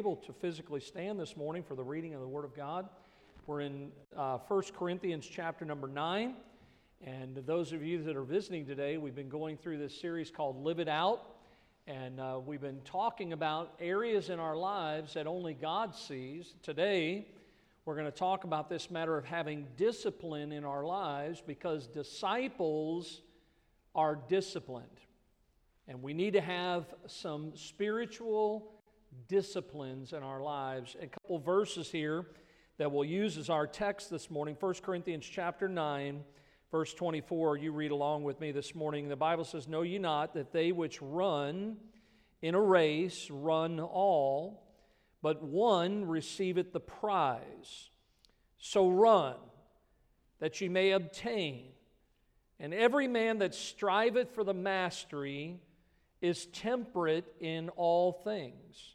able to physically stand this morning for the reading of the Word of God. We're in uh, 1 Corinthians chapter number 9. And those of you that are visiting today, we've been going through this series called Live It Out. And uh, we've been talking about areas in our lives that only God sees. Today, we're going to talk about this matter of having discipline in our lives because disciples are disciplined. And we need to have some spiritual disciplines in our lives. A couple verses here that we'll use as our text this morning 1 Corinthians chapter 9, verse 24. You read along with me this morning. The Bible says, Know ye not that they which run in a race run all, but one receiveth the prize. So run, that ye may obtain. And every man that striveth for the mastery, is temperate in all things.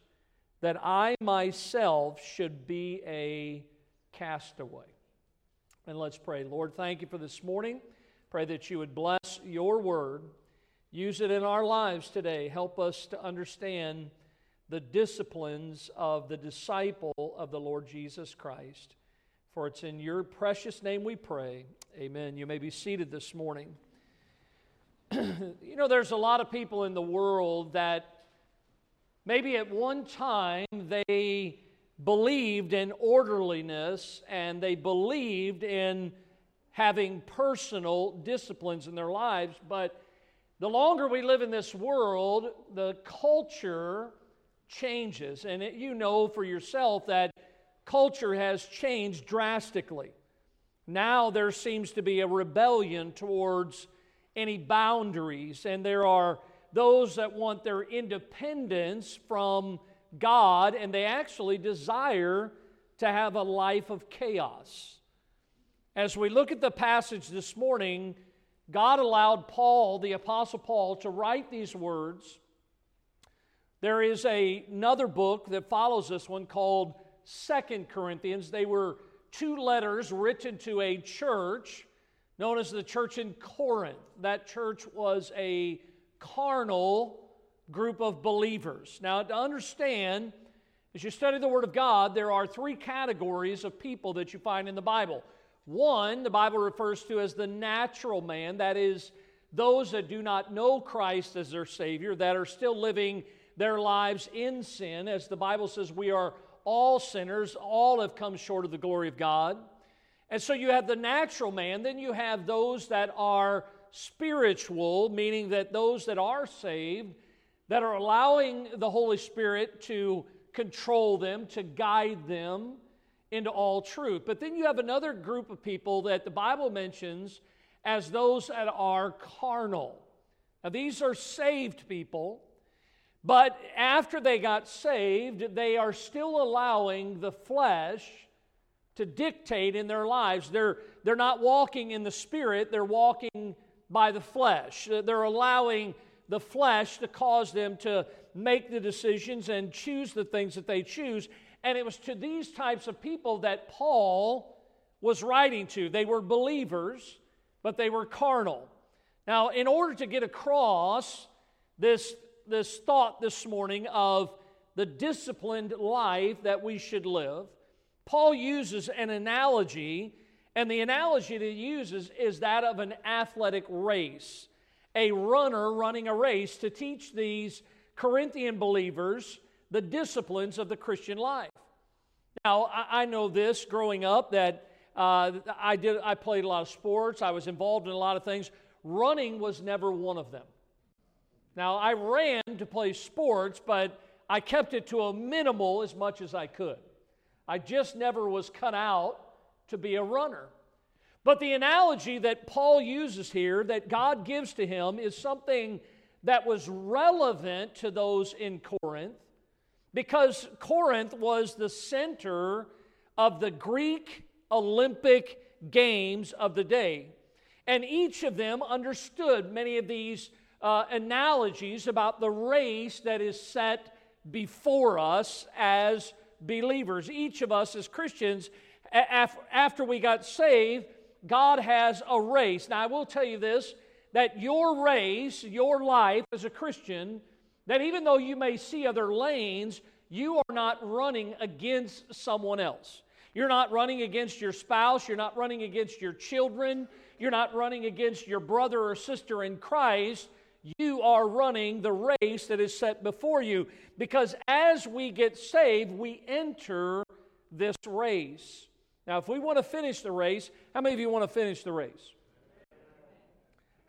that I myself should be a castaway. And let's pray. Lord, thank you for this morning. Pray that you would bless your word. Use it in our lives today. Help us to understand the disciplines of the disciple of the Lord Jesus Christ. For it's in your precious name we pray. Amen. You may be seated this morning. you know, there's a lot of people in the world that maybe at one time they believed in orderliness and they believed in having personal disciplines in their lives, but the longer we live in this world, the culture changes. And it, you know for yourself that culture has changed drastically. Now there seems to be a rebellion towards any boundaries, and there are those that want their independence from God, and they actually desire to have a life of chaos. As we look at the passage this morning, God allowed Paul, the Apostle Paul, to write these words. There is a, another book that follows this one called Second Corinthians. They were two letters written to a church known as the church in Corinth. That church was a carnal group of believers. Now, to understand, as you study the Word of God, there are three categories of people that you find in the Bible. One, the Bible refers to as the natural man, that is, those that do not know Christ as their Savior, that are still living their lives in sin. As the Bible says, we are all sinners, all have come short of the glory of God. And so you have the natural man, then you have those that are spiritual, meaning that those that are saved, that are allowing the Holy Spirit to control them, to guide them into all truth. But then you have another group of people that the Bible mentions as those that are carnal. Now, these are saved people, but after they got saved, they are still allowing the flesh to dictate in their lives. They're, they're not walking in the Spirit, they're walking by the flesh. They're allowing the flesh to cause them to make the decisions and choose the things that they choose. And it was to these types of people that Paul was writing to. They were believers, but they were carnal. Now, in order to get across this, this thought this morning of the disciplined life that we should live, Paul uses an analogy, and the analogy that he uses is that of an athletic race, a runner running a race to teach these Corinthian believers the disciplines of the Christian life. Now, I, know this growing up that uh, I did. I played a lot of sports. I was involved in a lot of things. Running was never one of them. Now, I ran to play sports, but I kept it to a minimal as much as I could. I just never was cut out to be a runner. But the analogy that Paul uses here, that God gives to him, is something that was relevant to those in Corinth because Corinth was the center of the Greek Olympic Games of the day. And each of them understood many of these uh, analogies about the race that is set before us as believers. Each of us as Christians, after we got saved, God has a race. Now, I will tell you this that your race, your life as a Christian, that even though you may see other lanes, you are not running against someone else. You're not running against your spouse. You're not running against your children. You're not running against your brother or sister in Christ. You are running the race that is set before you. Because as we get saved, we enter this race. Now, if we want to finish the race, how many of you want to finish the race?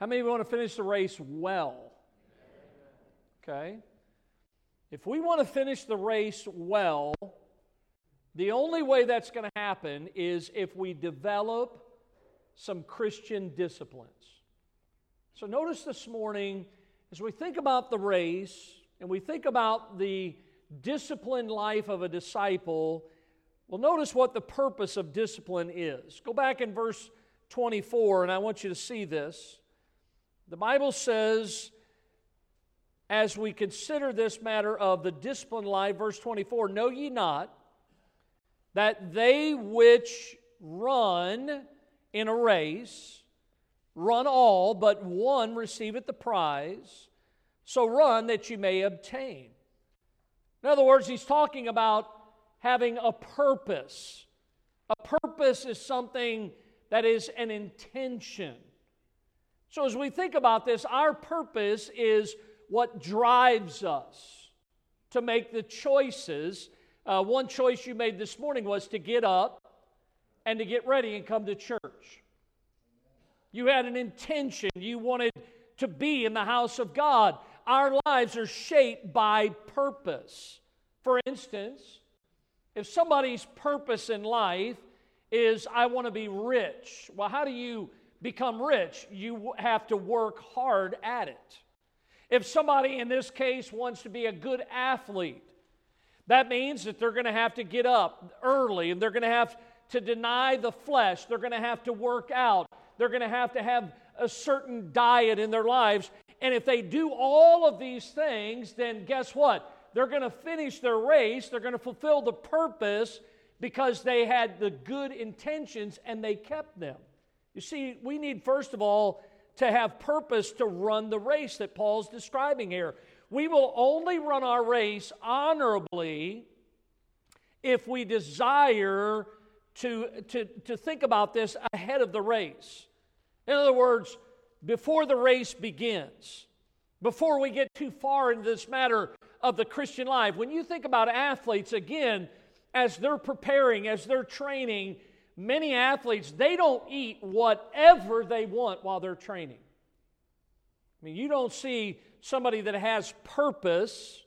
How many of you want to finish the race well? Okay. If we want to finish the race well, the only way that's going to happen is if we develop some Christian disciplines. So, notice this morning, as we think about the race and we think about the disciplined life of a disciple, well, notice what the purpose of discipline is. Go back in verse 24, and I want you to see this. The Bible says, as we consider this matter of the discipline life, verse 24, know ye not that they which run in a race run all, but one receiveth the prize. So run that you may obtain. In other words, he's talking about having a purpose. A purpose is something that is an intention. So, as we think about this, our purpose is what drives us to make the choices uh, one choice you made this morning was to get up and to get ready and come to church. You had an intention, you wanted to be in the house of God. Our lives are shaped by purpose. For instance, if somebody's purpose in life is, I want to be rich, well, how do you become rich? You have to work hard at it. If somebody in this case wants to be a good athlete, that means that they're going to have to get up early and they're going to have to deny the flesh. They're going to have to work out. They're going to have to have a certain diet in their lives. And if they do all of these things, then guess what? They're going to finish their race. They're going to fulfill the purpose because they had the good intentions and they kept them. You see, we need, first of all, to have purpose to run the race that Paul's describing here. We will only run our race honorably if we desire to, to, to think about this ahead of the race. In other words, before the race begins, before we get too far into this matter of the Christian life, when you think about athletes, again, as they're preparing, as they're training, many athletes, they don't eat whatever they want while they're training. I mean, you don't see somebody that has purpose,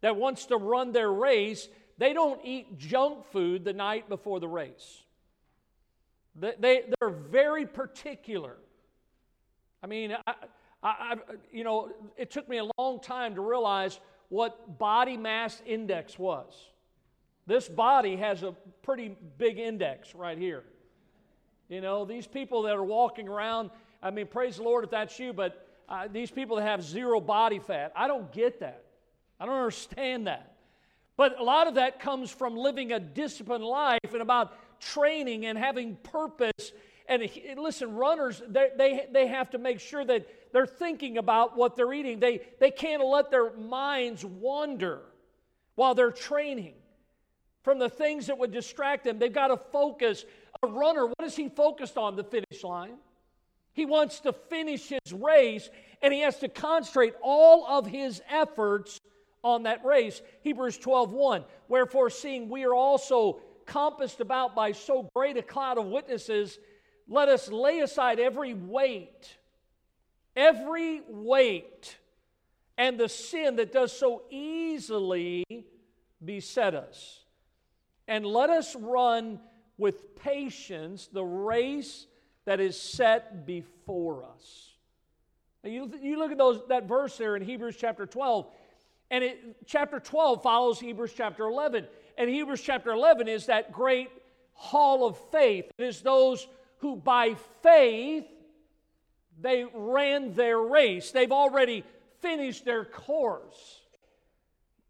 that wants to run their race, they don't eat junk food the night before the race. They, they, they're very particular. I mean, I, I, you know, it took me a long time to realize what body mass index was. This body has a pretty big index right here. You know, these people that are walking around, I mean, praise the Lord if that's you, but uh, these people that have zero body fat. I don't get that. I don't understand that. But a lot of that comes from living a disciplined life and about training and having purpose. And listen, runners, they, they, they have to make sure that they're thinking about what they're eating. They, they can't let their minds wander while they're training from the things that would distract them. They've got to focus. A runner, what is he focused on? The finish line. He wants to finish his race and he has to concentrate all of his efforts on that race. Hebrews 12 1. Wherefore, seeing we are also compassed about by so great a cloud of witnesses, let us lay aside every weight, every weight, and the sin that does so easily beset us. And let us run with patience the race that is set before us. You, you look at those, that verse there in Hebrews chapter 12, and it, chapter 12 follows Hebrews chapter 11. And Hebrews chapter 11 is that great hall of faith. It is those who by faith they ran their race. They've already finished their course.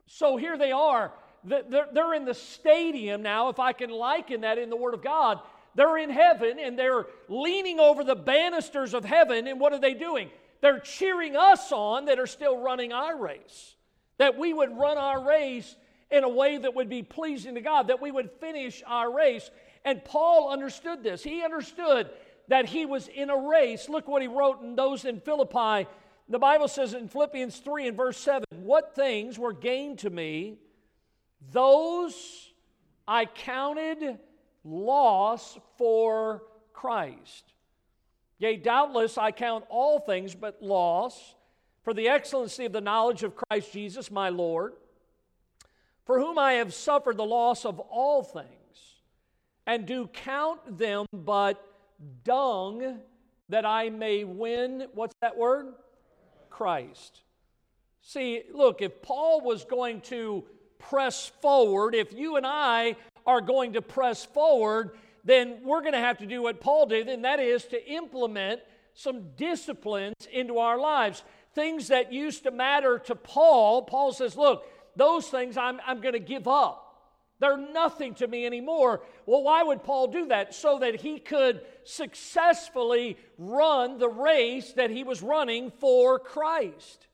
So here they are. They're in the stadium now, if I can liken that in the Word of God. They're in heaven and they're leaning over the banisters of heaven, and what are they doing? They're cheering us on that are still running our race. That we would run our race in a way that would be pleasing to God, that we would finish our race. And Paul understood this. He understood that he was in a race. Look what he wrote in those in Philippi. The Bible says in Philippians 3 and verse 7 What things were gained to me, those I counted loss for Christ. Yea, doubtless I count all things but loss for the excellency of the knowledge of Christ Jesus my Lord, for whom I have suffered the loss of all things, and do count them but dung that I may win, what's that word? Christ. See, look, if Paul was going to press forward, if you and I are going to press forward, then we're going to have to do what Paul did, and that is to implement some disciplines into our lives. Things that used to matter to Paul, Paul says, Look, those things I'm, I'm going to give up. They're nothing to me anymore. Well, why would Paul do that? So that he could successfully run the race that he was running for Christ.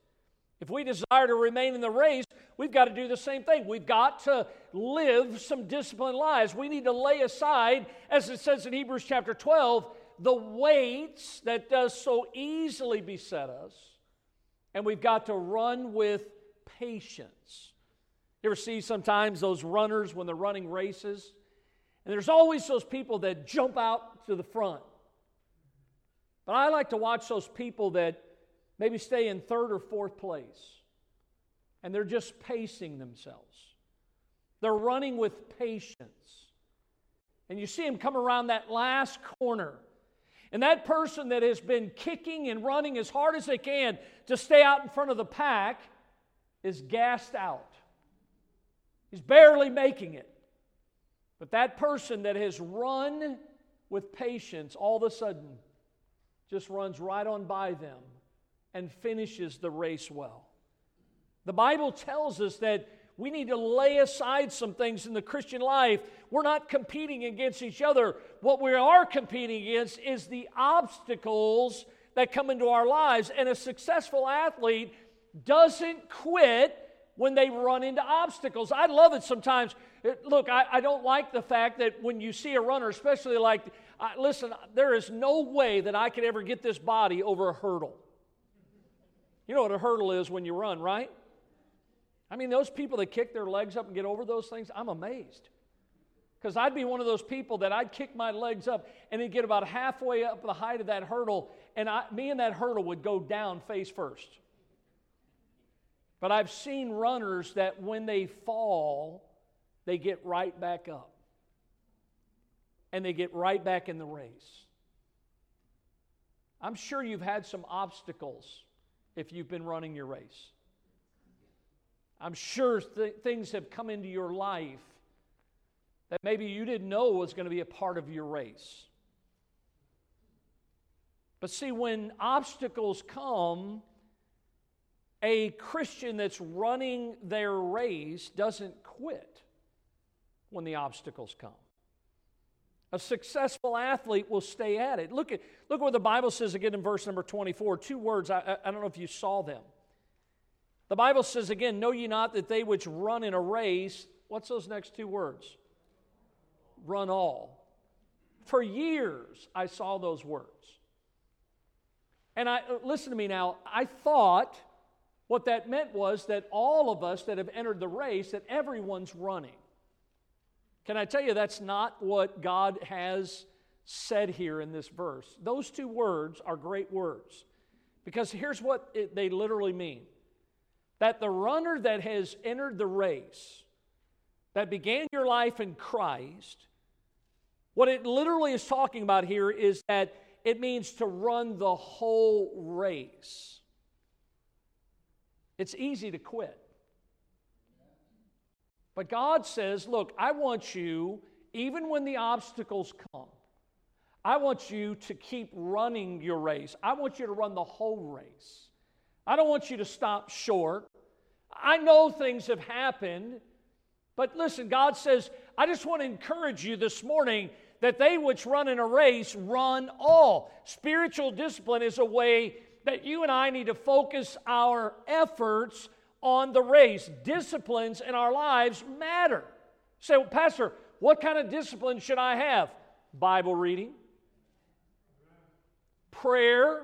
If we desire to remain in the race, we've got to do the same thing. We've got to live some disciplined lives. We need to lay aside, as it says in Hebrews chapter 12, the weights that does so easily beset us. And we've got to run with patience. You ever see sometimes those runners when they're running races? And there's always those people that jump out to the front. But I like to watch those people that maybe stay in third or fourth place. And they're just pacing themselves. They're running with patience. And you see them come around that last corner. And that person that has been kicking and running as hard as they can to stay out in front of the pack is gassed out. He's barely making it. But that person that has run with patience all of a sudden just runs right on by them and finishes the race well. The Bible tells us that we need to lay aside some things in the Christian life. We're not competing against each other. What we are competing against is the obstacles that come into our lives. And a successful athlete doesn't quit when they run into obstacles. I love it sometimes. Look, I, I don't like the fact that when you see a runner, especially like, I, listen, there is no way that I could ever get this body over a hurdle. You know what a hurdle is when you run, right? I mean, those people that kick their legs up and get over those things, I'm amazed. Because I'd be one of those people that I'd kick my legs up and then get about halfway up the height of that hurdle, and I, me and that hurdle would go down face first. But I've seen runners that when they fall, they get right back up. And they get right back in the race. I'm sure you've had some obstacles if you've been running your race. I'm sure th- things have come into your life that maybe you didn't know was going to be a part of your race. But see, when obstacles come, a Christian that's running their race doesn't quit when the obstacles come. A successful athlete will stay at it. Look at look what the Bible says again in verse number 24. Two words. I, I don't know if you saw them. The Bible says again, Know ye not that they which run in a race, what's those next two words? Run all. For years I saw those words. And I listen to me now, I thought what that meant was that all of us that have entered the race, that everyone's running. Can I tell you that's not what God has said here in this verse? Those two words are great words because here's what it, they literally mean that the runner that has entered the race, that began your life in Christ, what it literally is talking about here is that it means to run the whole race. It's easy to quit. But God says, Look, I want you even when the obstacles come, I want you to keep running your race. I want you to run the whole race. I don't want you to stop short. I know things have happened, but listen, God says, I just want to encourage you this morning that they which run in a race run all. Spiritual discipline is a way that you and I need to focus our efforts on the race. Disciplines in our lives matter. Say, well, Pastor, what kind of discipline should I have? Bible reading, prayer,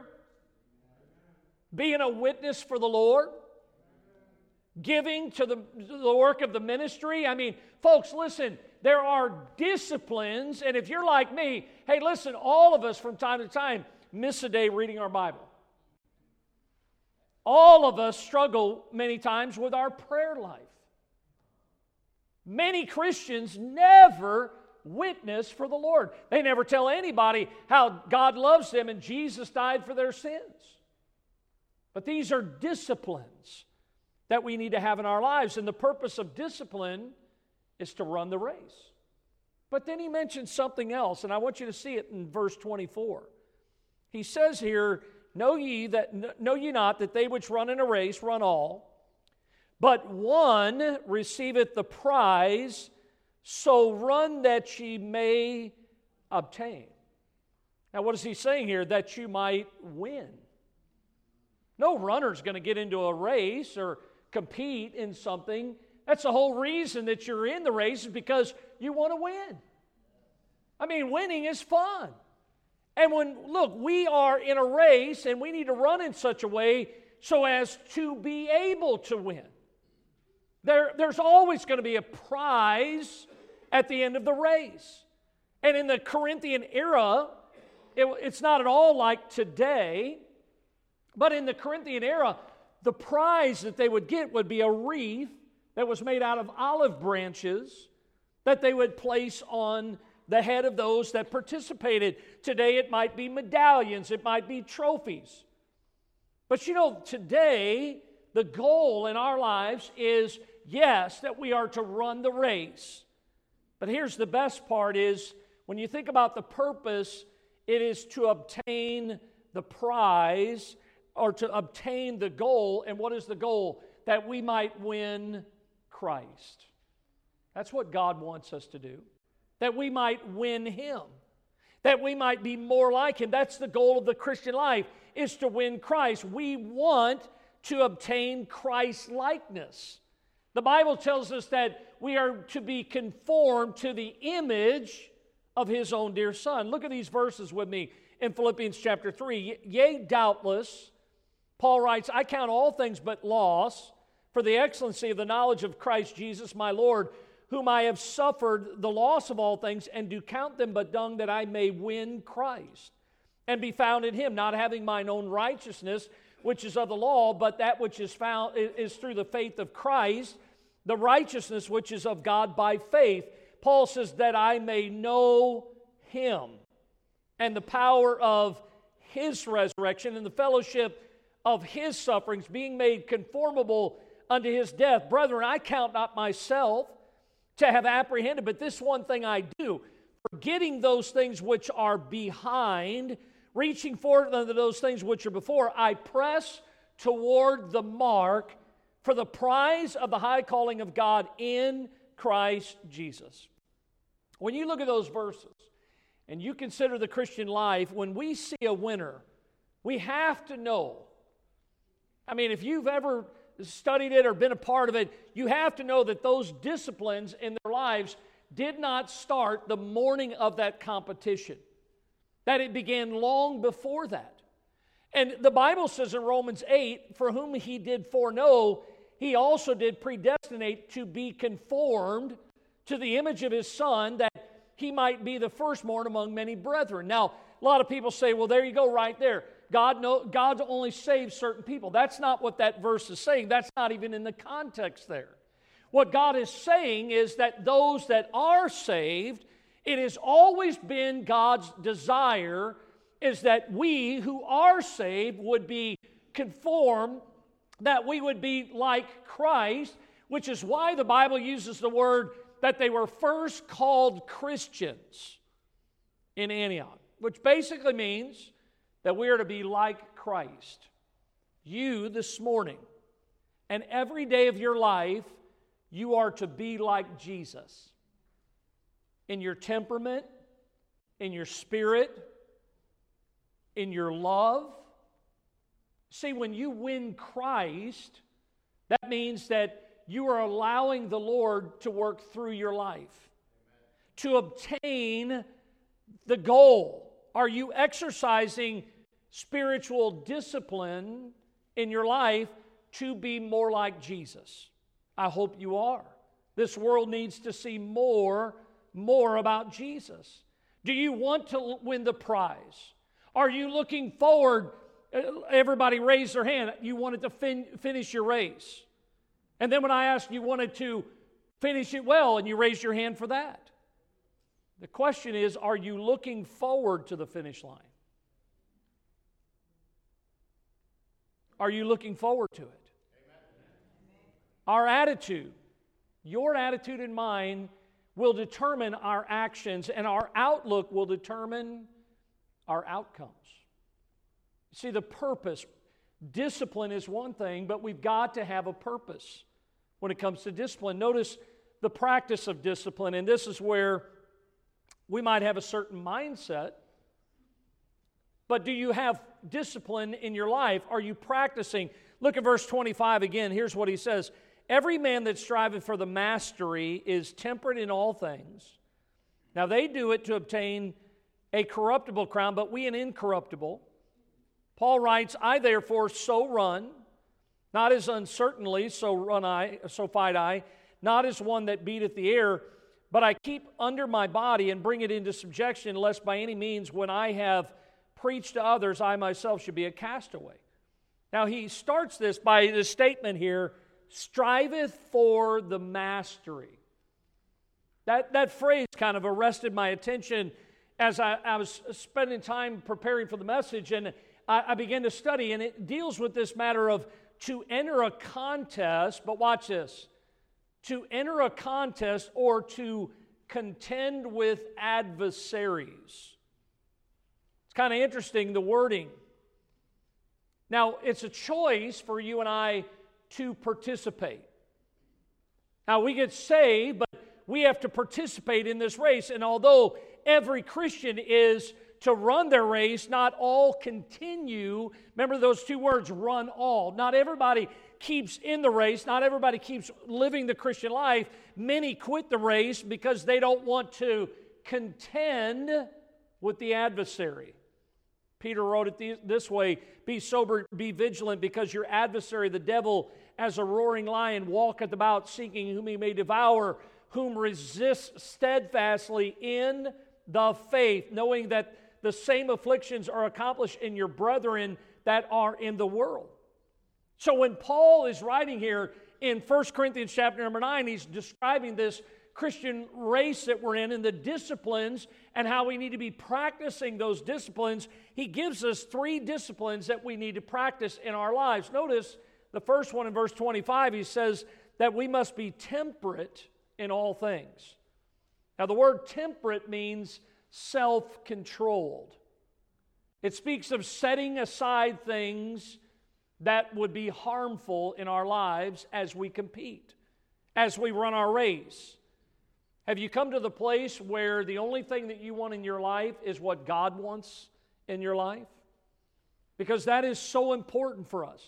being a witness for the Lord, giving to the, the work of the ministry. I mean, folks, listen, there are disciplines, and if you're like me, hey, listen, all of us from time to time miss a day reading our Bible. All of us struggle many times with our prayer life. Many Christians never witness for the Lord. They never tell anybody how God loves them and Jesus died for their sins. But these are disciplines that we need to have in our lives. And the purpose of discipline is to run the race. But then he mentions something else, and I want you to see it in verse 24. He says here, Know ye that know ye not that they which run in a race run all, but one receiveth the prize, so run that ye may obtain. Now, what is he saying here? That you might win. No runner is going to get into a race or compete in something. That's the whole reason that you're in the race is because you want to win. I mean, winning is fun. And when, look, we are in a race and we need to run in such a way so as to be able to win. There, there's always going to be a prize at the end of the race. And in the Corinthian era, it, it's not at all like today, but in the Corinthian era, the prize that they would get would be a wreath that was made out of olive branches that they would place on the head of those that participated. Today it might be medallions, it might be trophies. But you know, today the goal in our lives is yes, that we are to run the race. But here's the best part is when you think about the purpose, it is to obtain the prize or to obtain the goal. And what is the goal? That we might win Christ. That's what God wants us to do that we might win him that we might be more like him. That's the goal of the christian life is to win christ. We want to obtain christ likeness. The bible tells us that we are to be conformed to the image of his own dear son. Look at these verses with me in philippians chapter 3 yea doubtless paul writes i count all things but loss for the excellency of the knowledge of christ jesus my lord whom I have suffered the loss of all things, and do count them but dung that I may win Christ, and be found in him, not having mine own righteousness, which is of the law, but that which is found is through the faith of Christ, the righteousness which is of God by faith. Paul says, that I may know him and the power of his resurrection and the fellowship of his sufferings, being made conformable unto his death. Brethren, I count not myself to have apprehended, but this one thing I do, forgetting those things which are behind, reaching forward unto those things which are before, I press toward the mark for the prize of the high calling of God in Christ Jesus. When you look at those verses and you consider the Christian life, when we see a winner, we have to know. I mean, if you've ever studied it or been a part of it, you have to know that those disciplines in their lives did not start the morning of that competition, that it began long before that. And the Bible says in Romans 8, for whom he did foreknow, he also did predestinate to be conformed to the image of his son, that he might be the firstborn among many brethren. Now, a lot of people say, well, there you go, right there. God know, God only saves certain people. That's not what that verse is saying. That's not even in the context there. What God is saying is that those that are saved, it has always been God's desire is that we who are saved would be conformed, that we would be like Christ, which is why the Bible uses the word that they were first called Christians in Antioch, which basically means that we are to be like Christ. You this morning and every day of your life, you are to be like Jesus in your temperament, in your spirit, in your love. See, when you win Christ, that means that you are allowing the Lord to work through your life to obtain the goal. Are you exercising spiritual discipline in your life to be more like Jesus? I hope you are. This world needs to see more, more about Jesus. Do you want to win the prize? Are you looking forward? Uh, everybody raise their hand. You wanted to fin- finish your race. And then when I asked you wanted to finish it well, and you raised your hand for that. The question is are you looking forward to the finish line? Are you looking forward to it? Our attitude, your attitude and mine, will determine our actions, and our outlook will determine our outcomes. See, the purpose, discipline is one thing, but we've got to have a purpose when it comes to discipline. Notice the practice of discipline, and this is where we might have a certain mindset. But do you have discipline in your life? Are you practicing? Look at verse 25 again. Here's what he says Every man that striveth for the mastery is temperate in all things. Now they do it to obtain a corruptible crown, but we an incorruptible. Paul writes, I therefore so run, not as uncertainly, so run I, so fight I, not as one that beateth the air, but I keep under my body and bring it into subjection, lest by any means, when I have preached to others, I myself should be a castaway. Now he starts this by the statement here striveth for the mastery. That, that phrase kind of arrested my attention as I, I was spending time preparing for the message, and I, I began to study, and it deals with this matter of to enter a contest, but watch this to enter a contest or to contend with adversaries. Kind of interesting, the wording. Now, it's a choice for you and I to participate. Now, we get saved, but we have to participate in this race. And although every Christian is to run their race, not all continue. Remember those two words, run all. Not everybody keeps in the race, not everybody keeps living the Christian life. Many quit the race because they don't want to contend with the adversary. Peter wrote it this way Be sober, be vigilant, because your adversary, the devil, as a roaring lion, walketh about seeking whom he may devour, whom resist steadfastly in the faith, knowing that the same afflictions are accomplished in your brethren that are in the world. So when Paul is writing here in 1 Corinthians chapter number 9, he's describing this Christian race that we're in and the disciplines and how we need to be practicing those disciplines. He gives us three disciplines that we need to practice in our lives. Notice the first one in verse 25, he says that we must be temperate in all things. Now, the word temperate means self controlled, it speaks of setting aside things that would be harmful in our lives as we compete, as we run our race. Have you come to the place where the only thing that you want in your life is what God wants in your life? Because that is so important for us.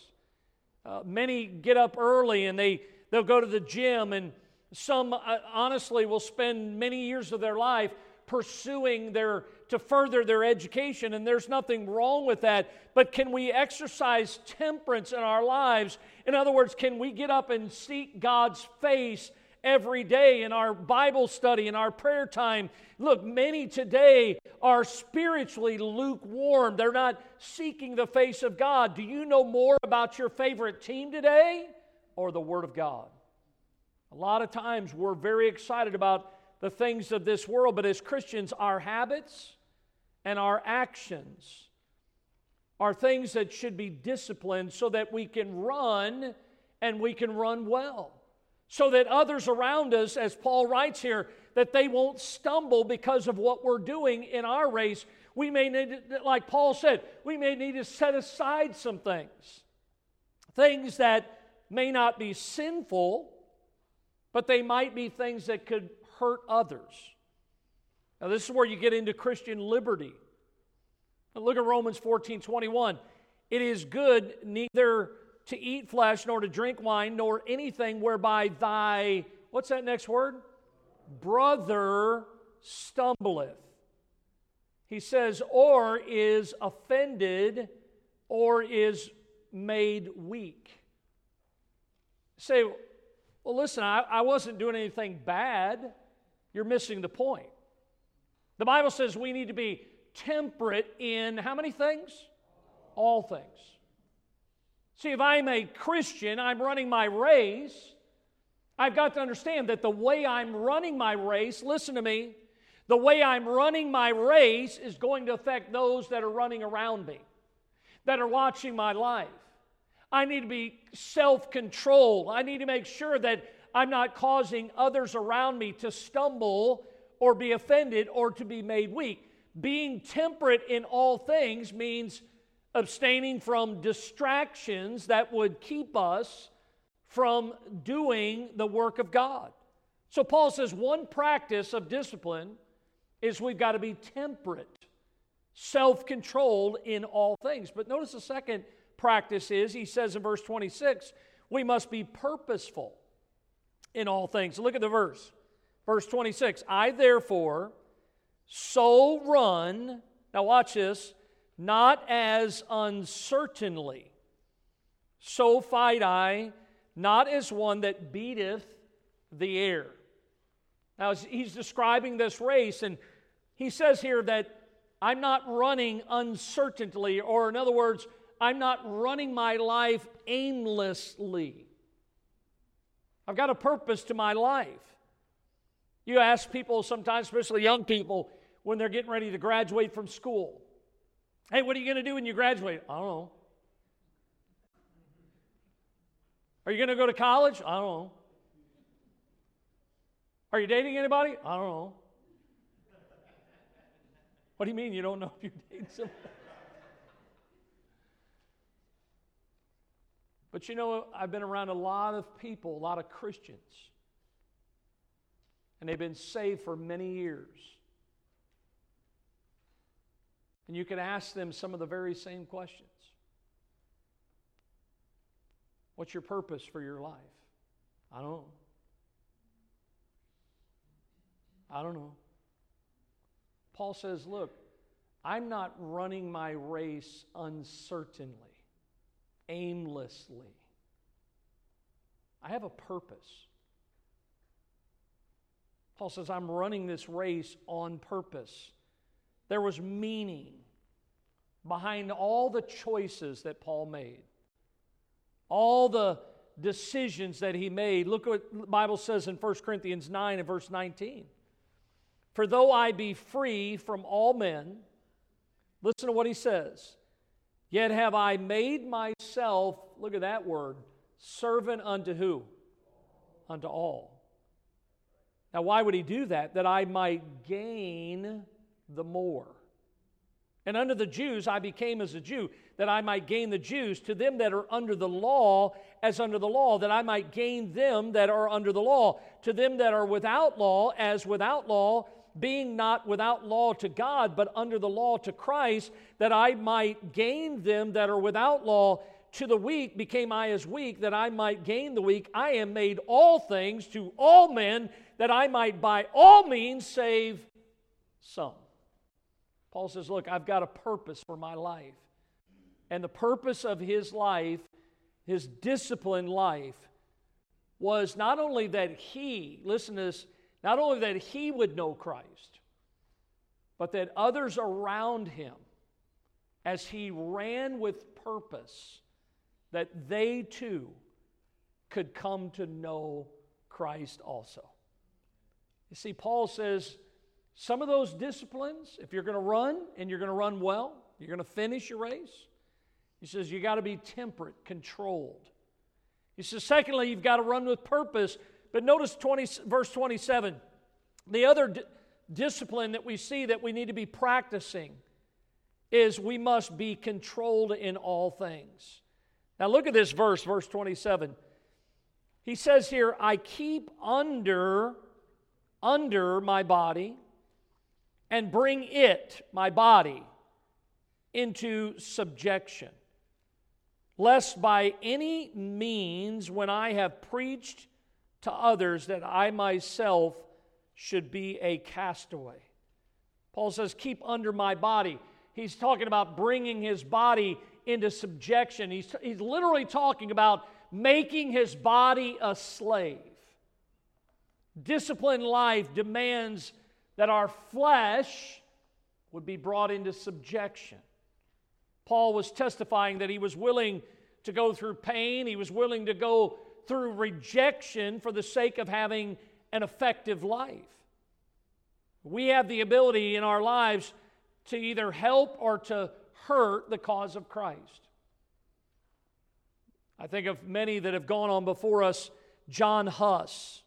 Uh, many get up early and they, they'll go to the gym, and some uh, honestly will spend many years of their life pursuing their to further their education and there's nothing wrong with that but can we exercise temperance in our lives in other words can we get up and seek God's face every day in our Bible study in our prayer time. Look many today are spiritually lukewarm. They're not seeking the face of God. Do you know more about your favorite team today or the word of God? A lot of times we're very excited about the things of this world, but as Christians, our habits and our actions are things that should be disciplined so that we can run and we can run well. So that others around us, as Paul writes here, that they won't stumble because of what we're doing in our race. We may need, like Paul said, we may need to set aside some things. Things that may not be sinful, but they might be things that could hurt others. Now, this is where you get into Christian liberty. Now look at Romans 14 21. It is good neither to eat flesh, nor to drink wine, nor anything whereby thy, what's that next word? Brother stumbleth. He says, or is offended, or is made weak. Say, well, listen, I, I wasn't doing anything bad. You're missing the point. The Bible says we need to be temperate in how many things? All things. See, if I'm a Christian, I'm running my race, I've got to understand that the way I'm running my race, listen to me, the way I'm running my race is going to affect those that are running around me, that are watching my life. I need to be self controlled. I need to make sure that I'm not causing others around me to stumble or be offended or to be made weak. Being temperate in all things means abstaining from distractions that would keep us from doing the work of God. So Paul says one practice of discipline is we've got to be temperate, self controlled in all things. But notice the second practice is, he says in verse 26, we must be purposeful in all things. Look at the verse. Verse 26 I therefore so run, now watch this, not as uncertainly. So fight I, not as one that beateth the air. Now, he's describing this race, and he says here that I'm not running uncertainly, or in other words, I'm not running my life aimlessly. I've got a purpose to my life. You ask people sometimes, especially young people, when they're getting ready to graduate from school, hey, what are you going to do when you graduate? I don't know. Are you going to go to college? I don't know. Are you dating anybody? I don't know. What do you mean you don't know if you're dating somebody? But you know, I've been around a lot of people, a lot of Christians, and they've been saved for many years. And you can ask them some of the very same questions What's your purpose for your life? I don't know. I don't know. Paul says, Look, I'm not running my race uncertainly aimlessly. I have a purpose. Paul says, I'm running this race on purpose. There was meaning behind all the choices that Paul made, all the decisions that he made. Look what the Bible says in 1 Corinthians 9 and verse 19. For though I be free from all men, listen to what he says. Yet have I made myself, look at that word, servant unto who? Unto all. Now, why would he do that? That I might gain the more. And under the Jews, I became as a Jew, that I might gain the Jews. To them that are under the law, as under the law, that I might gain them that are under the law. To them that are without law, as without law, being not without law to God, but under the law to Christ, that I might gain them that are without law. To the weak became I as weak, that I might gain the weak. I am made all things to all men, that I might by all means save some. Paul says, Look, I've got a purpose for my life. And the purpose of his life, his disciplined life, was not only that he, listen to this, not only that he would know Christ, but that others around him, as he ran with purpose, that they too could come to know Christ also. You see, Paul says some of those disciplines, if you're going to run and you're going to run well, you're going to finish your race, he says you got to be temperate, controlled. He says, secondly, you've got to run with purpose But notice 20, verse 27. The other d- discipline that we see that we need to be practicing is we must be controlled in all things. Now look at this verse, verse 27. He says here, I keep under under my body and bring it, my body, into subjection, lest by any means, when I have preached to others, that I myself should be a castaway. Paul says, Keep under my body. He's talking about bringing his body into subjection. He's, he's literally talking about making his body a slave. Disciplined life demands that our flesh would be brought into subjection. Paul was testifying that he was willing to go through pain, he was willing to go through rejection for the sake of having an effective life. We have the ability in our lives to either help or to hurt the cause of Christ. I think of many that have gone on before us. John Huss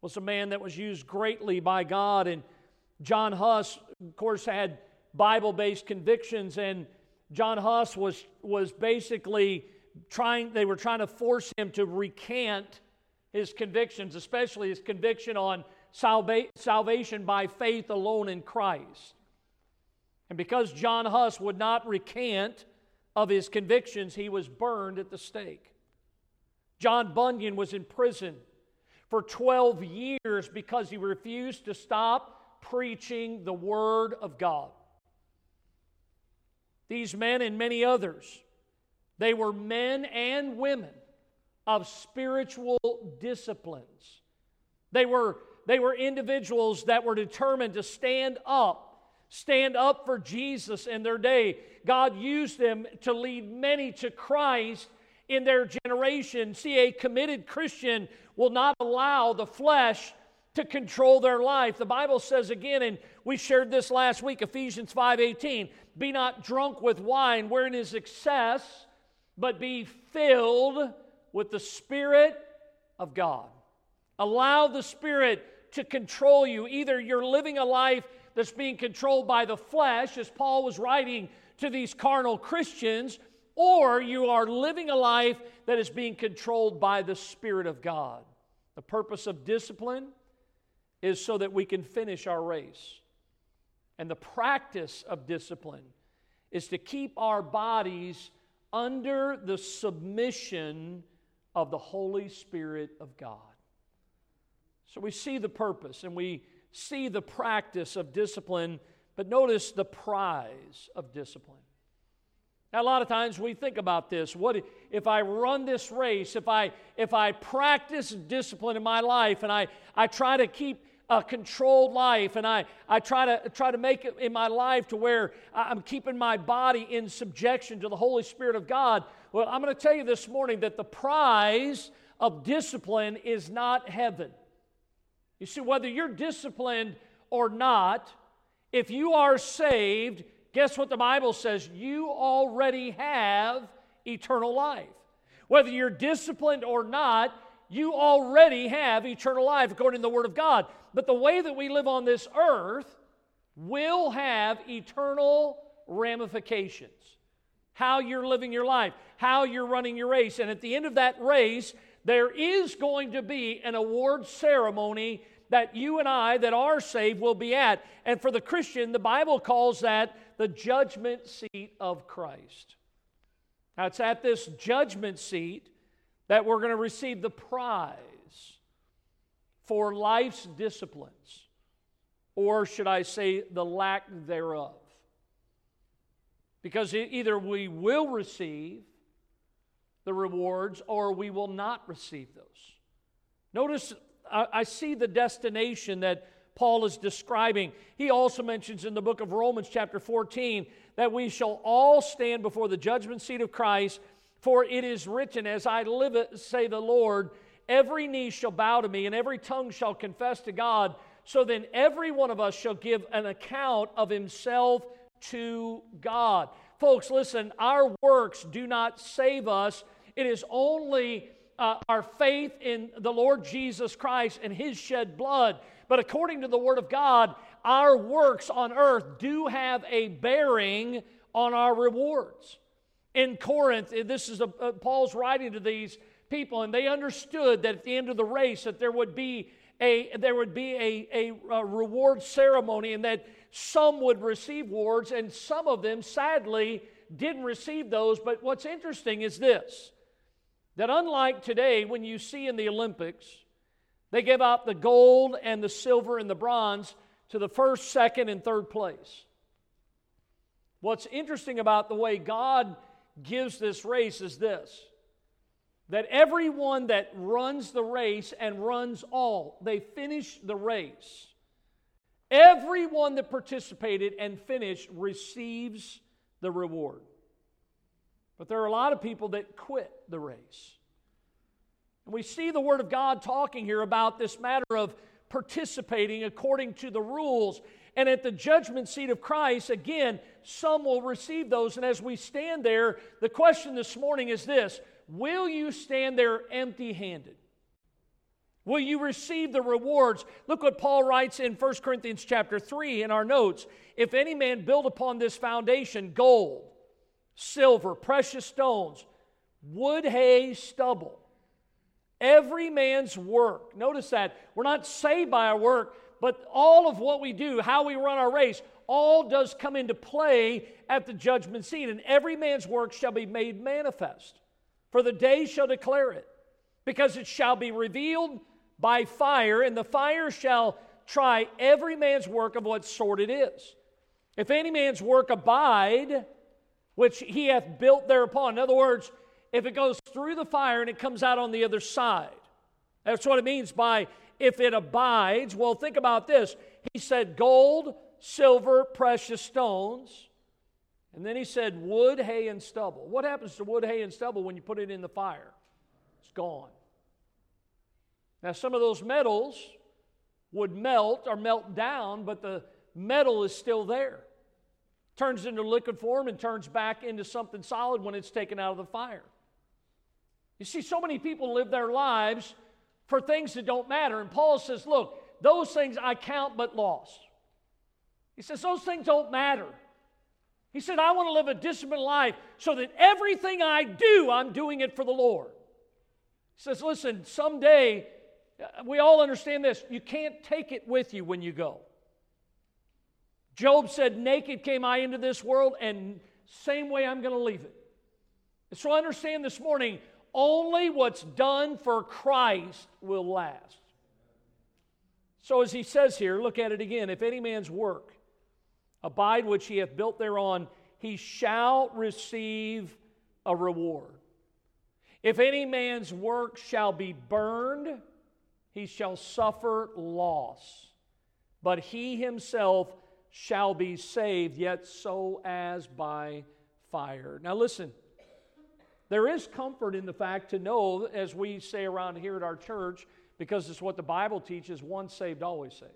was a man that was used greatly by God, and John Huss, of course, had Bible based convictions, and John Huss was, was basically trying, they were trying to force him to recant his convictions, especially his conviction on salva- salvation by faith alone in Christ. And because John Huss would not recant of his convictions, he was burned at the stake. John Bunyan was in prison for 12 years because he refused to stop preaching the Word of God. These men and many others, they were men and women of spiritual disciplines. They were, they were individuals that were determined to stand up, stand up for Jesus in their day. God used them to lead many to Christ in their generation. See, a committed Christian will not allow the flesh to control their life. The Bible says again, and we shared this last week, Ephesians 5:18, be not drunk with wine wherein is excess, but be filled with the Spirit of God. Allow the Spirit to control you. Either you're living a life that's being controlled by the flesh, as Paul was writing to these carnal Christians, or you are living a life that is being controlled by the Spirit of God. The purpose of discipline is so that we can finish our race. And the practice of discipline is to keep our bodies under the submission of the Holy Spirit of God. So we see the purpose and we see the practice of discipline, but notice the prize of discipline. Now, a lot of times we think about this. What if I run this race, if I if I practice discipline in my life and I, I try to keep a controlled life and I, I try to try to make it in my life to where I'm keeping my body in subjection to the Holy Spirit of God. Well, I'm going to tell you this morning that the prize of discipline is not heaven. You see, whether you're disciplined or not, if you are saved, guess what the Bible says? You already have eternal life. Whether you're disciplined or not, you already have eternal life according to the Word of God. But the way that we live on this earth will have eternal ramifications. How you're living your life, how you're running your race. And at the end of that race, there is going to be an award ceremony that you and I that are saved will be at. And for the Christian, the Bible calls that the judgment seat of Christ. Now, it's at this judgment seat that we're going to receive the prize for life's disciplines, or should I say, the lack thereof. Because either we will receive the rewards or we will not receive those. Notice I, see the destination that Paul is describing. He also mentions in the book of Romans, chapter 14, that we shall all stand before the judgment seat of Christ. For it is written, As I live, say the Lord, every knee shall bow to me, and every tongue shall confess to God. So then every one of us shall give an account of himself to God. Folks, listen, our works do not save us. It is only uh, our faith in the Lord Jesus Christ and His shed blood. But according to the Word of God, our works on earth do have a bearing on our rewards. In Corinth, this is a, uh, Paul's writing to these people, and they understood that at the end of the race that there would be a there would be a, a, a reward ceremony, and that some would receive awards, and some of them, sadly, didn't receive those. But what's interesting is this that unlike today, when you see in the Olympics, they give out the gold and the silver and the bronze to the first, second, and third place. What's interesting about the way God gives this race is this that everyone that runs the race and runs all, they finish the race. Everyone that participated and finished receives the reward. But there are a lot of people that quit the race. And we see the Word of God talking here about this matter of participating according to the rules. And at the judgment seat of Christ, again, some will receive those. And as we stand there, the question this morning is this Will you stand there empty handed? Will you receive the rewards? Look what Paul writes in 1 Corinthians chapter 3 in our notes. If any man build upon this foundation gold, silver, precious stones, wood, hay, stubble, every man's work. Notice that we're not saved by our work, but all of what we do, how we run our race, all does come into play at the judgment seat, and every man's work shall be made manifest. For the day shall declare it, because it shall be revealed by fire, and the fire shall try every man's work of what sort it is. If any man's work abide, which he hath built thereupon. In other words, if it goes through the fire and it comes out on the other side. That's what it means by if it abides. Well, think about this. He said gold, silver, precious stones. And then he said wood, hay, and stubble. What happens to wood, hay, and stubble when you put it in the fire? It's gone. Now, some of those metals would melt or melt down, but the metal is still there. Turns into liquid form and turns back into something solid when it's taken out of the fire. You see, so many people live their lives for things that don't matter. And Paul says, Look, those things I count but loss. He says, Those things don't matter. He said, I want to live a disciplined life so that everything I do, I'm doing it for the Lord. He says, Listen, someday, uh, we all understand this, you can't take it with you when you go. Job said, Naked came I into this world, and same way I'm going to leave it. So understand this morning only what's done for Christ will last. So, as he says here, look at it again. If any man's work abide which he hath built thereon, he shall receive a reward. If any man's work shall be burned, he shall suffer loss. But he himself shall be saved, yet so as by fire. Now, listen. There is comfort in the fact to know, as we say around here at our church, because it's what the Bible teaches once saved, always saved.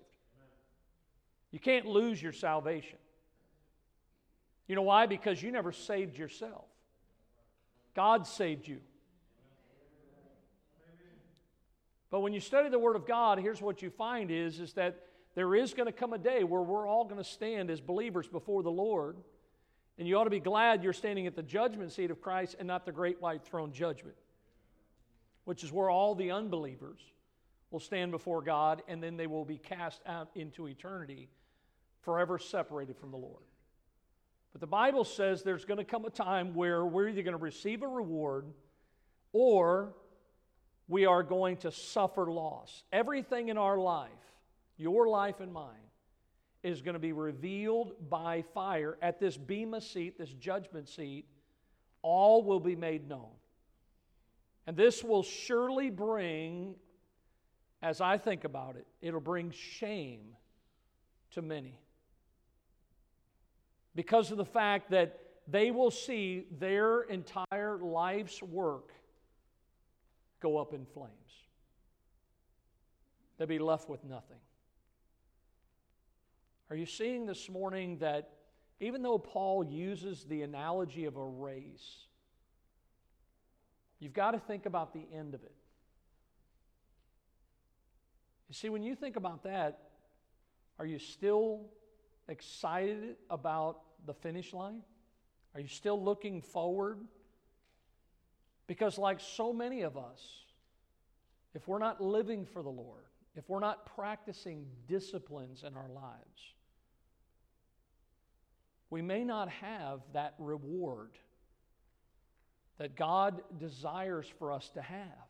You can't lose your salvation. You know why? Because you never saved yourself, God saved you. But when you study the Word of God, here's what you find is, is that there is going to come a day where we're all going to stand as believers before the Lord and you ought to be glad you're standing at the judgment seat of Christ and not the great white throne judgment, which is where all the unbelievers will stand before God and then they will be cast out into eternity, forever separated from the Lord. But the Bible says there's going to come a time where we're either going to receive a reward or we are going to suffer loss. Everything in our life, your life and mine, is going to be revealed by fire at this Bema seat, this judgment seat. All will be made known. And this will surely bring, as I think about it, it'll bring shame to many. Because of the fact that they will see their entire life's work go up in flames. They'll be left with nothing. Are you seeing this morning that even though Paul uses the analogy of a race, you've got to think about the end of it. You see, when you think about that, are you still excited about the finish line? Are you still looking forward? Because, like so many of us, if we're not living for the Lord, if we're not practicing disciplines in our lives, we may not have that reward that God desires for us to have.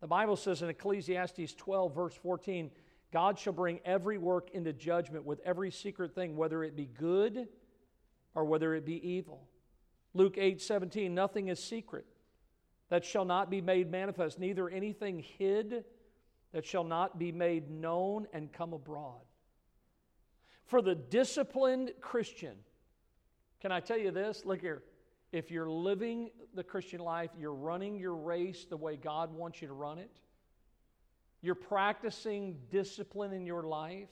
The Bible says in Ecclesiastes 12, verse 14, God shall bring every work into judgment with every secret thing, whether it be good or whether it be evil. Luke 8, 17, nothing is secret that shall not be made manifest, neither anything hid that shall not be made known and come abroad. For the disciplined Christian, can I tell you this? Look here. If you're living the Christian life, you're running your race the way God wants you to run it, you're practicing discipline in your life,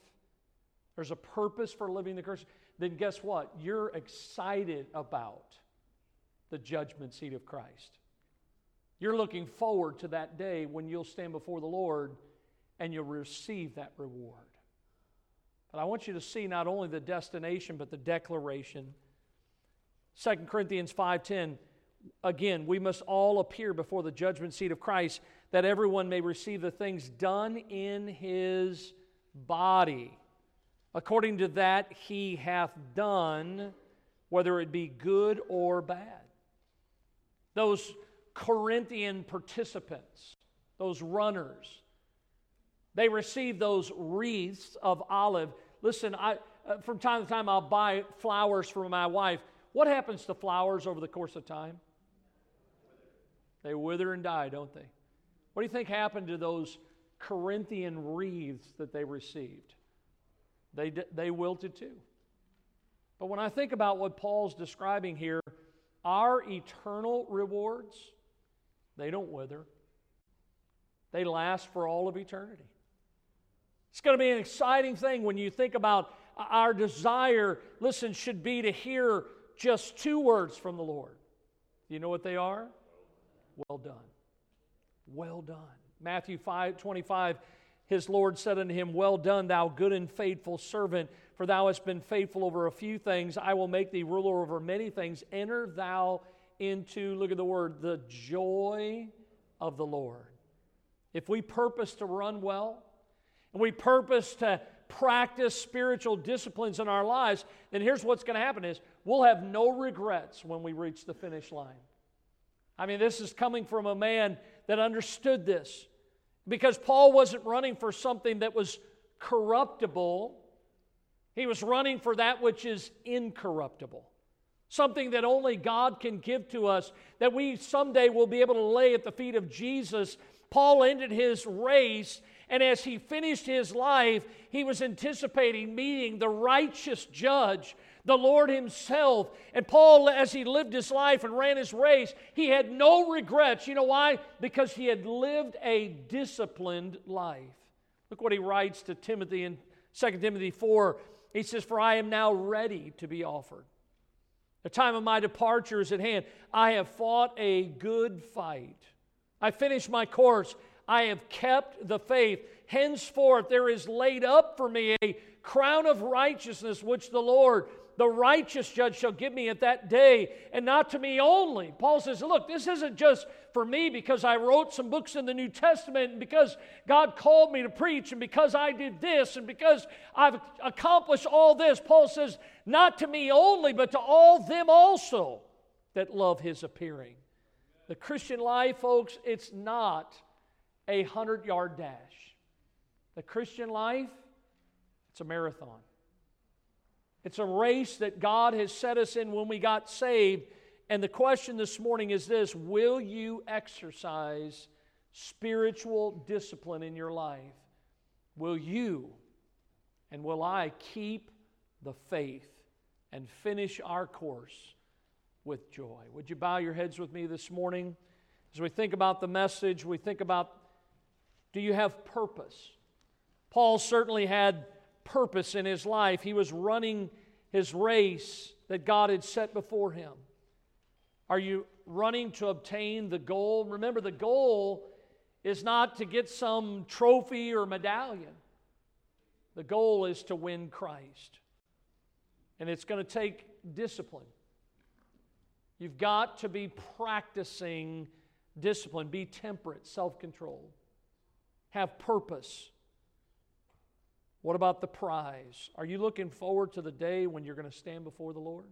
there's a purpose for living the Christian, then guess what? You're excited about the judgment seat of Christ. You're looking forward to that day when you'll stand before the Lord and you'll receive that reward. But I want you to see not only the destination but the declaration. 2 Corinthians 5:10 again, we must all appear before the judgment seat of Christ that everyone may receive the things done in his body according to that he hath done whether it be good or bad. Those Corinthian participants, those runners. They receive those wreaths of olive. Listen, I, uh, from time to time I'll buy flowers for my wife. What happens to flowers over the course of time? They wither and die, don't they? What do you think happened to those Corinthian wreaths that they received? They, they wilted too. But when I think about what Paul's describing here, our eternal rewards, they don't wither, they last for all of eternity. It's going to be an exciting thing when you think about our desire, listen, should be to hear just two words from the Lord. You know what they are? Well done. Well done. Matthew 5 25, his Lord said unto him, Well done, thou good and faithful servant, for thou hast been faithful over a few things. I will make thee ruler over many things. Enter thou into, look at the word, the joy of the Lord. If we purpose to run well, and we purpose to practice spiritual disciplines in our lives, then here's what's going to happen is we'll have no regrets when we reach the finish line. I mean, this is coming from a man that understood this. Because Paul wasn't running for something that was corruptible, he was running for that which is incorruptible something that only God can give to us, that we someday will be able to lay at the feet of Jesus. Paul ended his race, and as he finished his life, he was anticipating meeting the righteous judge, the Lord Himself. And Paul, as he lived his life and ran his race, he had no regrets. You know why? Because he had lived a disciplined life. Look what he writes to Timothy in 2 Timothy 4. He says, For I am now ready to be offered. The time of my departure is at hand. I have fought a good fight. I finished my course. I have kept the faith. Henceforth, there is laid up for me a crown of righteousness, which the Lord, the righteous judge, shall give me at that day, and not to me only. Paul says, Look, this isn't just for me because I wrote some books in the New Testament, and because God called me to preach, and because I did this, and because I've accomplished all this. Paul says, Not to me only, but to all them also that love his appearing. The Christian life, folks, it's not a hundred yard dash. The Christian life, it's a marathon. It's a race that God has set us in when we got saved. And the question this morning is this Will you exercise spiritual discipline in your life? Will you and will I keep the faith and finish our course with joy? Would you bow your heads with me this morning? As we think about the message, we think about do you have purpose? Paul certainly had purpose in his life. He was running his race that God had set before him. Are you running to obtain the goal. Remember, the goal is not to get some trophy or medallion, the goal is to win Christ. And it's going to take discipline. You've got to be practicing discipline, be temperate, self controlled, have purpose. What about the prize? Are you looking forward to the day when you're going to stand before the Lord?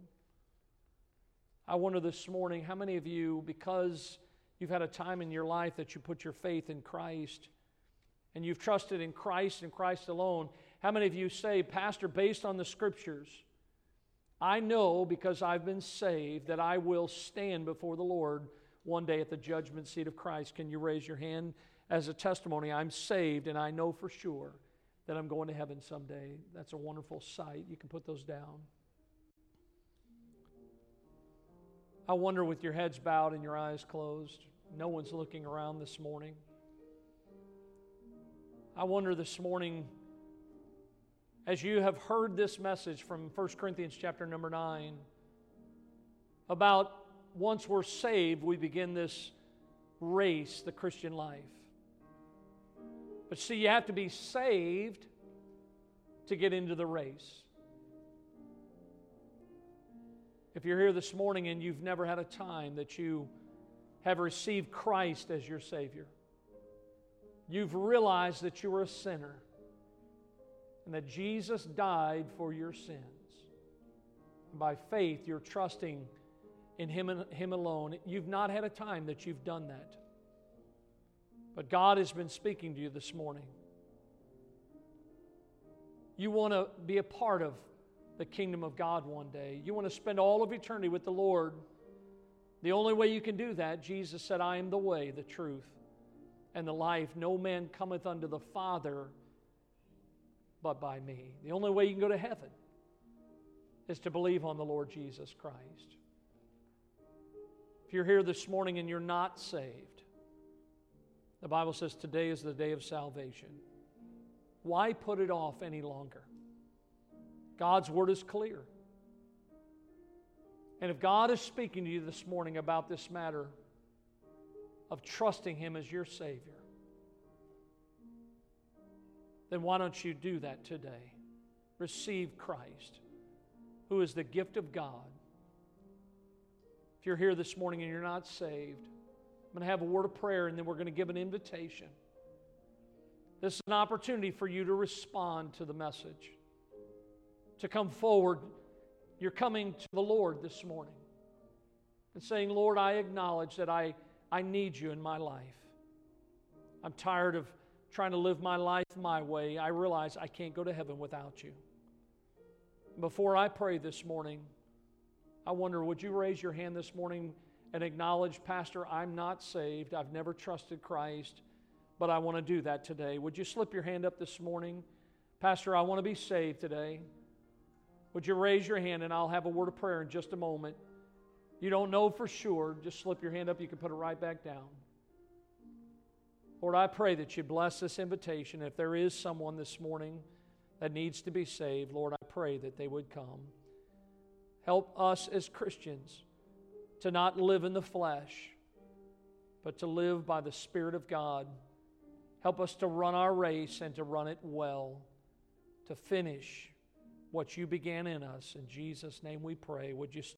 I wonder this morning how many of you, because you've had a time in your life that you put your faith in Christ and you've trusted in Christ and Christ alone, how many of you say, Pastor, based on the scriptures, I know because I've been saved that I will stand before the Lord one day at the judgment seat of Christ? Can you raise your hand as a testimony? I'm saved and I know for sure that I'm going to heaven someday. That's a wonderful sight. You can put those down. I wonder, with your heads bowed and your eyes closed, no one's looking around this morning. I wonder this morning, as you have heard this message from 1 Corinthians chapter number 9, about once we're saved, we begin this race, the Christian life. But see, you have to be saved to get into the race. If you're here this morning and you've never had a time that you have received Christ as your Savior, you've realized that you are a sinner and that Jesus died for your sins. By faith, you're trusting in Him and Him alone. You've not had a time that you've done that. But God has been speaking to you this morning. You want to be a part of the kingdom of God one day. You want to spend all of eternity with the Lord. The only way you can do that, Jesus said, I am the way, the truth, and the life. No man cometh unto the Father but by me. The only way you can go to heaven is to believe on the Lord Jesus Christ. If you're here this morning and you're not saved, the Bible says today is the day of salvation. Why put it off any longer? God's word is clear. And if God is speaking to you this morning about this matter of trusting Him as your Savior, then why don't you do that today? Receive Christ, who is the gift of God. If you're here this morning and you're not saved, I'm going to have a word of prayer and then we're going to give an invitation. This is an opportunity for you to respond to the message, to come forward. You're coming to the Lord this morning and saying, Lord, I acknowledge that I, I need you in my life. I'm tired of trying to live my life my way. I realize I can't go to heaven without you. Before I pray this morning, I wonder, would you raise your hand this morning? And acknowledge, Pastor, I'm not saved. I've never trusted Christ, but I want to do that today. Would you slip your hand up this morning? Pastor, I want to be saved today. Would you raise your hand and I'll have a word of prayer in just a moment? You don't know for sure, just slip your hand up. You can put it right back down. Lord, I pray that you bless this invitation. If there is someone this morning that needs to be saved, Lord, I pray that they would come. Help us as Christians to not live in the flesh, but to live by the Spirit of God. Help us to run our race and to run it well, to finish what you began in us. In Jesus' name we pray. Would you